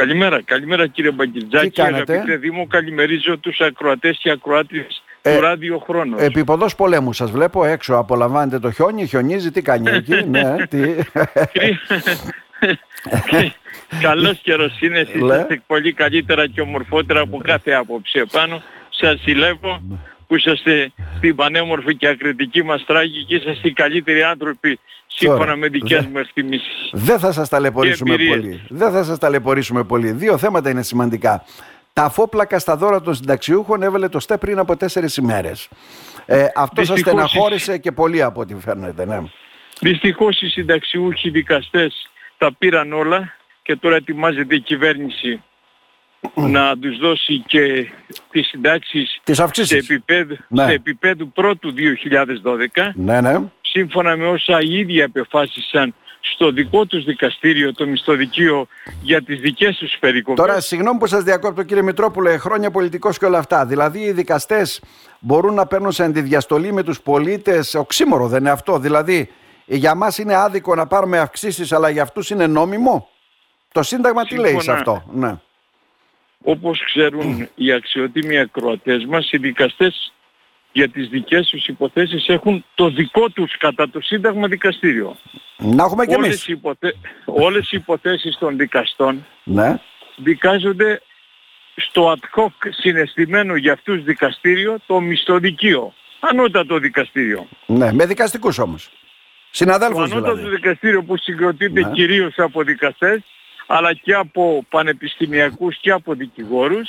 Καλημέρα, καλημέρα κύριε Μπαγκητζάκη. Τι κάνετε; Αγαπητέ Δήμο, καλημερίζω τους ακροατές και ακροάτες Ε, του Ράδιο Χρόνος. Επιποδός πολέμου σας βλέπω έξω, απολαμβάνετε το χιόνι, χιονίζει, τι κάνει εκεί, ναι, τι... Καλός καιρός είναι, εσείς Λέ. είστε πολύ καλύτερα και ομορφότερα από κάθε άποψη επάνω. Σας συλλεύω που είσαστε στην πανέμορφη και ακριτική μας τράγη και είσαστε οι καλύτεροι άνθρωποι σύμφωνα Τώρα, με δικές δε- μου εκτιμήσεις. Δεν θα σας ταλαιπωρήσουμε Και εμπειρίες. πολύ. Δεν θα σας ταλαιπωρήσουμε πολύ. Δύο θέματα είναι σημαντικά. Τα φόπλακα στα δώρα των συνταξιούχων έβαλε το ΣΤΕ πριν από τέσσερις ημέρες. Ε, αυτό σας Δυστυχώς, στεναχώρησε και πολύ από ό,τι φαίνεται. Ναι. Δυστυχώς οι συνταξιούχοι δικαστές τα πήραν όλα και τώρα ετοιμάζεται η κυβέρνηση να τους δώσει και τις συντάξεις Τις σε αυξήσεις. επίπεδο, Ναι. σε επίπεδο πρώτου 2012 Ναι, ναι. σύμφωνα με όσα οι ίδιοι απεφάσισαν στο δικό τους δικαστήριο, το μισθοδικείο, για τις δικές τους περικοπές. Τώρα, συγγνώμη που σας διακόπτω κύριε Μητρόπουλε, χρόνια πολιτικός και όλα αυτά. Δηλαδή οι δικαστές μπορούν να παίρνουν σε αντιδιαστολή με τους πολίτες, οξύμορο δεν είναι αυτό. Δηλαδή για μας είναι άδικο να πάρουμε αυξήσεις αλλά για αυτούς είναι νόμιμο; Το Σύνταγμα τι λέει σε Σύμφωνα- αυτό; Ναι. Όπως ξέρουν οι αξιότιμοι ακροατές μας, οι δικαστές για τις δικές τους υποθέσεις έχουν το δικό τους κατά το Σύνταγμα δικαστήριο. Να έχουμε κι Όλες εμείς. οι, υποθε... Όλες οι υποθέσεις των δικαστών Ναι. δικάζονται στο ad hoc συναισθημένο για αυτούς δικαστήριο το μισθοδικείο. Ανώτατο δικαστήριο. ναι. Με δικαστικούς όμως. Το Συναδέλφους ανώτατο δηλαδή. δικαστήριο που συγκροτείται Ναι. κυρίως από δικαστές αλλά και από πανεπιστημιακούς και από δικηγόρους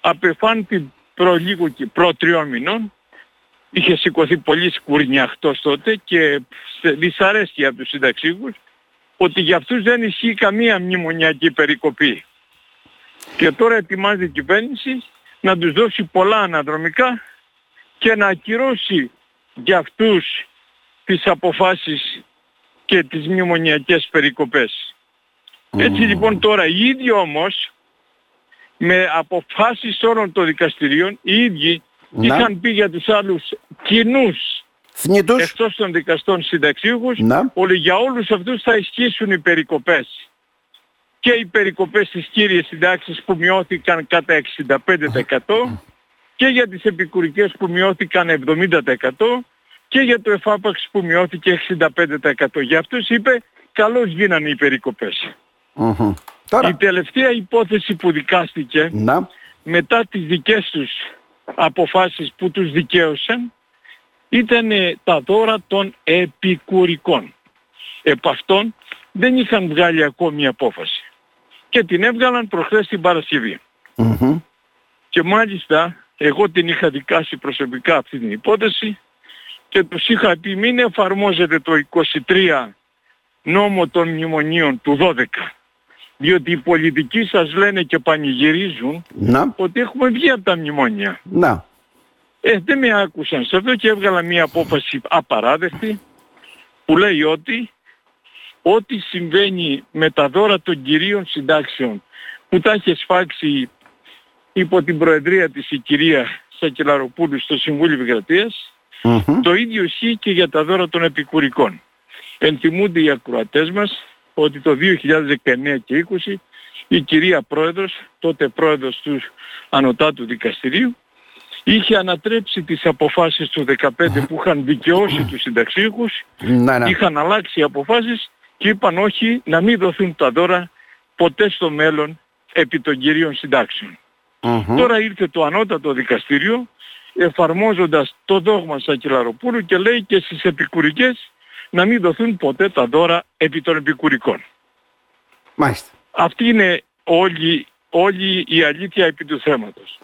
απεφάνθη προ λίγο και προ τριών μηνών είχε σηκωθεί πολύ σκουρνιαχτός τότε και σε δυσαρέσκεια από τους συνταξίγους ότι για αυτούς δεν ισχύει καμία μνημονιακή περικοπή. Και τώρα ετοιμάζει η κυβέρνηση να τους δώσει πολλά αναδρομικά και να ακυρώσει για αυτούς τις αποφάσεις και τις μνημονιακές περικοπές. Έτσι λοιπόν τώρα οι ίδιοι όμως με αποφάσεις όλων των δικαστηρίων οι ίδιοι Να. είχαν πει για τους άλλους κοινούς Θνητούς. εκτός των δικαστών συνταξίουχους Να. ότι για όλους αυτούς θα ισχύσουν οι περικοπές. Και οι περικοπές στις κύριες συντάξεις που μειώθηκαν κατά 65% και για τις επικουρικές που μειώθηκαν 70% και για το εφάπαξ που μειώθηκε 65%. Για αυτούς είπε καλώς γίνανε οι περικοπές. Μμμ. Η Τώρα. τελευταία υπόθεση που δικάστηκε Να. μετά τις δικές τους αποφάσεις που τους δικαίωσαν ήταν ε, τα δώρα των επικουρικών. Επ' αυτών δεν είχαν βγάλει ακόμη απόφαση. Και την έβγαλαν προχθές την Παρασκευή. Μμμ. Και μάλιστα εγώ την είχα δικάσει προσωπικά αυτή την υπόθεση και τους είχα πει μην εφαρμόζετε το 23 νόμο των μνημονίων του 12. Διότι οι πολιτικοί σας λένε και πανηγυρίζουν Να. ότι έχουμε βγει από τα μνημόνια. Να. Ε, δεν με άκουσαν σε αυτό και έβγαλα μια απόφαση απαράδεκτη που λέει ότι ό,τι συμβαίνει με τα δώρα των κυρίων συντάξεων που τα είχε σφάξει υπό την προεδρία της η κυρία Σακελαροπούλου στο Συμβούλιο Επικρατείας Μμμ. το ίδιο ισχύει και για τα δώρα των επικουρικών. Ενθυμούνται οι ακροατές μας ότι το 2019 και 20 η κυρία Πρόεδρος, τότε Πρόεδρος του Ανωτάτου Δικαστηρίου, είχε ανατρέψει τις αποφάσεις του 15 που είχαν δικαιώσει τους συνταξίχους, Ναι, ναι. είχαν αλλάξει οι αποφάσεις και είπαν όχι να μην δοθούν τα δώρα ποτέ στο μέλλον επί των κυρίων συντάξεων. Μμμ. Τώρα ήρθε το ανώτατο δικαστήριο εφαρμόζοντας το δόγμα Σακελαροπούλου και λέει και στις επικουρικές να μην δοθούν ποτέ τα δώρα επί των επικουρικών. Μάλιστα. Αυτή είναι όλη, όλη η αλήθεια επί του θέματος.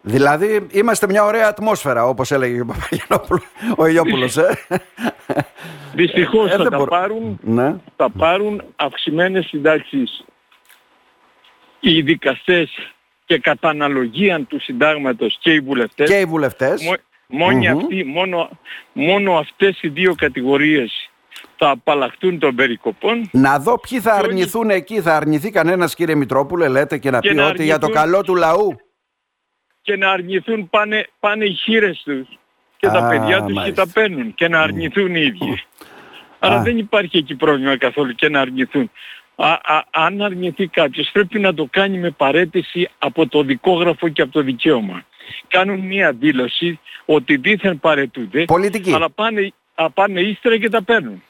Δηλαδή είμαστε μια ωραία ατμόσφαιρα όπως έλεγε ο Παπαγιανόπουλος, ο Ιόπουλος. Ε. Δυστυχώς Ε, θα δεν τα μπορώ. πάρουν, Ναι. θα πάρουν αυξημένες συντάξεις οι δικαστές και κατά αναλογία του συντάγματος και οι βουλευτές. Και οι βουλευτές. Μο- μόνοι Μμμ. αυτοί, μόνο, μόνο αυτές οι δύο κατηγορίες θα απαλλαχτούν των περικοπών Να δω ποιοι θα Και όλοι- αρνηθούν εκεί. Θα αρνηθεί κανένας κύριε Μητρόπουλε λέτε και να Και πει να ότι για το αρνηθούν- καλό του λαού. και να αρνηθούν πάνε, πάνε οι χείρες τους και τα Α, παιδιά τους μάλιστα. και τα παίρνουν και να αρνηθούν οι ίδιοι. Άρα Α. δεν υπάρχει εκεί πρόβλημα καθόλου και να αρνηθούν. Αν αρνηθεί κάποιος πρέπει να το κάνει με παρέτηση από το δικόγραφο και από το δικαίωμα. Κάνουν μία δήλωση ότι δίθεν παρετούνται, Πολιτική. αλλά πάνε, πάνε ύστερα και τα παίρνουν.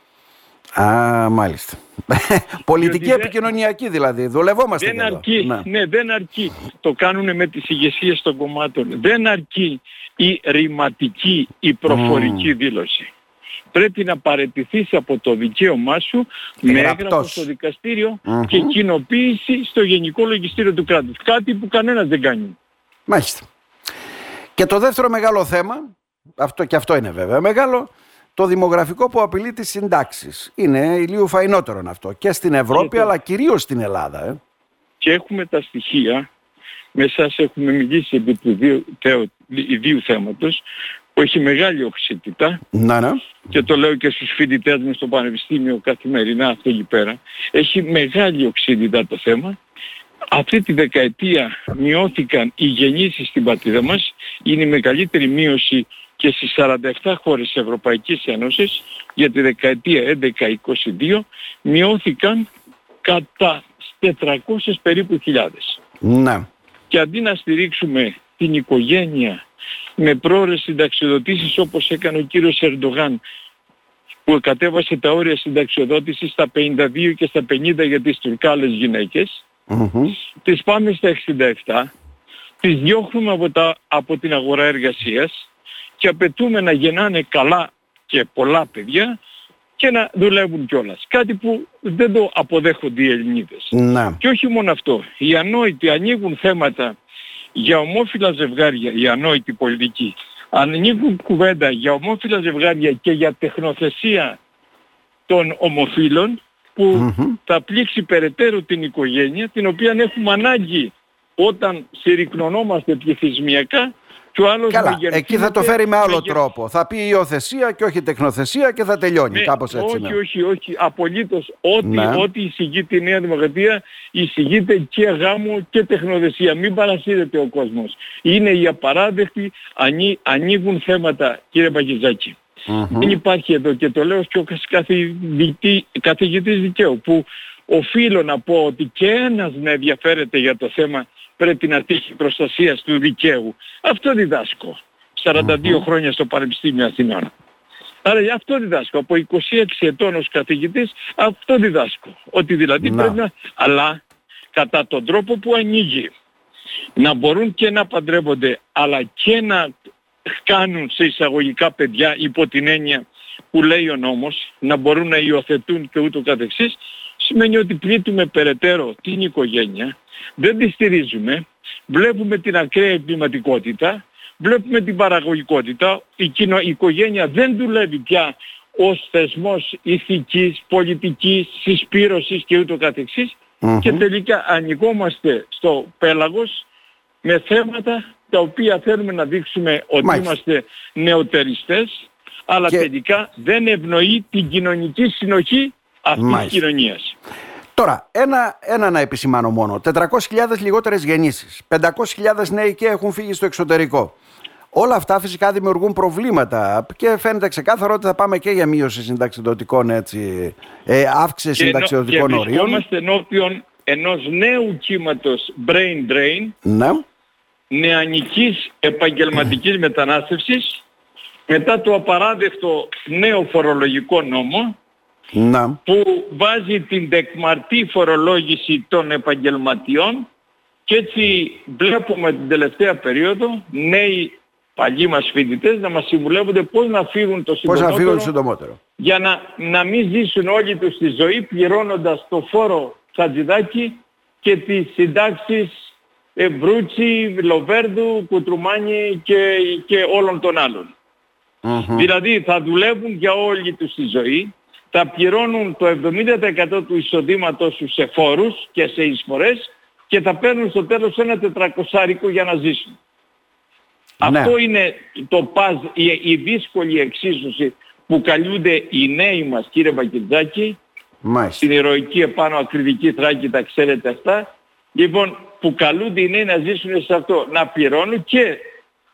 Α, μάλιστα. Πολιτική επικοινωνιακή δηλαδή. Δουλευόμαστε δεν αρκεί, ναι. ναι. δεν αρκεί. Το κάνουν με τις ηγεσίες των κομμάτων. Δεν αρκεί η ρηματική, η προφορική δήλωση. Πρέπει να παρετηθείς από το δικαίωμά σου με έγγραφο στο δικαστηριο και κοινοποίηση στο Γενικό Λογιστήριο του κράτους. Κάτι που κανένας δεν κάνει. Μάλιστα. Και το δεύτερο μεγάλο θέμα, αυτό και αυτό είναι βέβαια μεγάλο, το δημογραφικό που απειλεί τις συντάξεις. Είναι ηλίου φαϊνότερο αυτό και στην Ευρώπη αλλά κυρίως στην Ελλάδα. Ε. Και έχουμε τα στοιχεία, με εσάς έχουμε μιλήσει επί του δύο, ιδίου θέματος, που έχει μεγάλη οξύτητα να, ναι. και το λέω και στους φοιτητές μου στο Πανεπιστήμιο καθημερινά αυτό εκεί πέρα. Έχει μεγάλη οξύτητα το θέμα. Αυτή τη δεκαετία μειώθηκαν οι γεννήσεις στην πατρίδα μας. Είναι η μεγαλύτερη μείωση και στις 47 χώρες της Ευρωπαϊκής Ένωσης για τη δεκαετία 11-22 μειώθηκαν κατά 400 περίπου χιλιάδες. Ναι. Και αντί να στηρίξουμε την οικογένεια με πρόορες συνταξιοδοτήσεις όπως έκανε ο κύριος Ερντογάν που κατέβασε τα όρια συνταξιοδότησης στα 52 και στα 50 για τις τουρκάλες γυναίκες, τις πάμε στα 67, τις διώχνουμε από, τα, από την αγορά εργασίας και απαιτούμε να γεννάνε καλά και πολλά παιδιά και να δουλεύουν κιόλας. Κάτι που δεν το αποδέχονται οι Ελληνίδες. Να. Και όχι μόνο αυτό. Οι ανόητοι ανοίγουν θέματα για ομόφυλα ζευγάρια, οι ανόητοι πολιτικοί. Ανοίγουν κουβέντα για ομόφυλα ζευγάρια και για τεχνοθεσία των ομοφύλων που θα πλήξει περαιτέρω την οικογένεια την οποία έχουμε ανάγκη όταν συρρυκνωνόμαστε πληθυσμιακά Καλά, εκεί θα το φέρει με άλλο τρόπο. Θα πει υιοθεσία και όχι τεχνοθεσία και θα τελειώνει. Ναι, κάπως έτσι. Όχι, ναι. όχι, όχι. Απολύτως. Ό,τι, ναι. ό,τι εισηγεί η Νέα Δημοκρατία εισηγείται και γάμο και τεχνοθεσία. Μην παρασύρεται ο κόσμος. Είναι οι απαράδεκτοι, ανοί, ανοίγουν θέματα, κύριε Παγιζάκη. Δεν υπάρχει εδώ και το λέω και ο καθηγητής δικαίου που οφείλω να πω ότι και ένας να ενδιαφέρεται για το θέμα πρέπει να τύχει προστασίας του δικαίου. Αυτό διδάσκω. 42 χρόνια στο Πανεπιστήμιο Αθηνών. Άρα γι' αυτό διδάσκω. Από 26 ετών ως καθηγητής αυτό διδάσκω. Ότι δηλαδή πρέπει να... Αλλά κατά τον τρόπο που ανοίγει να μπορούν και να παντρεύονται αλλά και να κάνουν σε εισαγωγικά παιδιά υπό την έννοια που λέει ο νόμος να μπορούν να υιοθετούν και ούτω καθεξής σημαίνει ότι πλήττουμε περαιτέρω την οικογένεια δεν τη στηρίζουμε, βλέπουμε την ακραία εγκληματικότητα, βλέπουμε την παραγωγικότητα, η, κοινο, η οικογένεια δεν δουλεύει πια ως θεσμός ηθικής, πολιτικής, συσπήρωσης και ούτω και τελικά ανοιγόμαστε στο πέλαγος με θέματα τα οποία θέλουμε να δείξουμε ότι είμαστε νεοτεριστές αλλά τελικά δεν ευνοεί την κοινωνική συνοχή αυτής της κοινωνίας. Τώρα, ένα, ένα να επισημάνω μόνο. 400.000 λιγότερες γεννήσεις. 500.000 νέοι και έχουν φύγει στο εξωτερικό. Όλα αυτά φυσικά δημιουργούν προβλήματα και φαίνεται ξεκάθαρο ότι θα πάμε και για μείωση συνταξιδοτικών έτσι, ε, αύξηση και συνταξιδοτικών ορίων. Και βρισκόμαστε ενώπιον ενός νέου κύματος brain drain, ναι. νεανικής επαγγελματικής μετανάστευσης, μετά το απαράδεκτο νέο φορολογικό νόμο, να. που βάζει την τεκμαρτή φορολόγηση των επαγγελματιών και έτσι βλέπουμε την τελευταία περίοδο νέοι παλιοί μας φοιτητές να μας συμβουλεύονται πώς να φύγουν το συντομότερο, πώς να φύγουν συντομότερο. για να, να μην ζήσουν όλοι τους τη ζωή πληρώνοντας το φόρο Χατζηδάκη και τις συντάξεις Ευρούτσι, Λοβέρδου, Κουτρουμάνη και, και όλων των αλλων Δηλαδή θα δουλεύουν για όλη τους τη ζωή, θα πληρώνουν το 70% του εισοδήματος τους σε φόρους και σε εισφορές και θα παίρνουν στο τέλος ένα τετρακοσάρικο για να ζήσουν. Ναι. Αυτό είναι το παζ, η, η δύσκολη εξίσωση που καλούνται οι νέοι μας κύριε Μπακετζάκη στην ηρωική επάνω ακριτική θράκη τα ξέρετε αυτά λοιπόν που καλούνται οι νέοι να ζήσουν σε αυτό να πληρώνουν και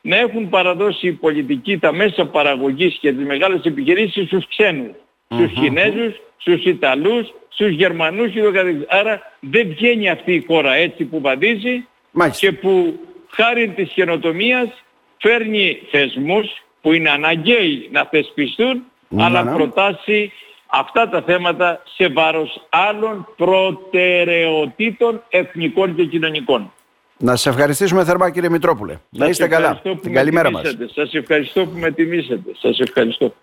να έχουν παραδώσει οι πολιτικοί τα μέσα παραγωγής και τις μεγάλες επιχειρήσεις στους ξένους στους Κινέζους, στους Ιταλούς, στους Γερμανούς και το καθεξής. Άρα δεν βγαίνει αυτή η χώρα έτσι που βαδίζει και που χάρη της καινοτομίας φέρνει θεσμούς που είναι αναγκαίοι να θεσπιστούν ναι, αλλά ναι. προτάσει αυτά τα θέματα σε βάρος άλλων προτεραιοτήτων εθνικών και κοινωνικών. Να σας ευχαριστήσουμε θερμά κύριε Μητρόπουλε. Να είστε καλά. Την καλή μέρα μας. Σας ευχαριστώ που με τιμήσετε. Σας ευχαριστώ.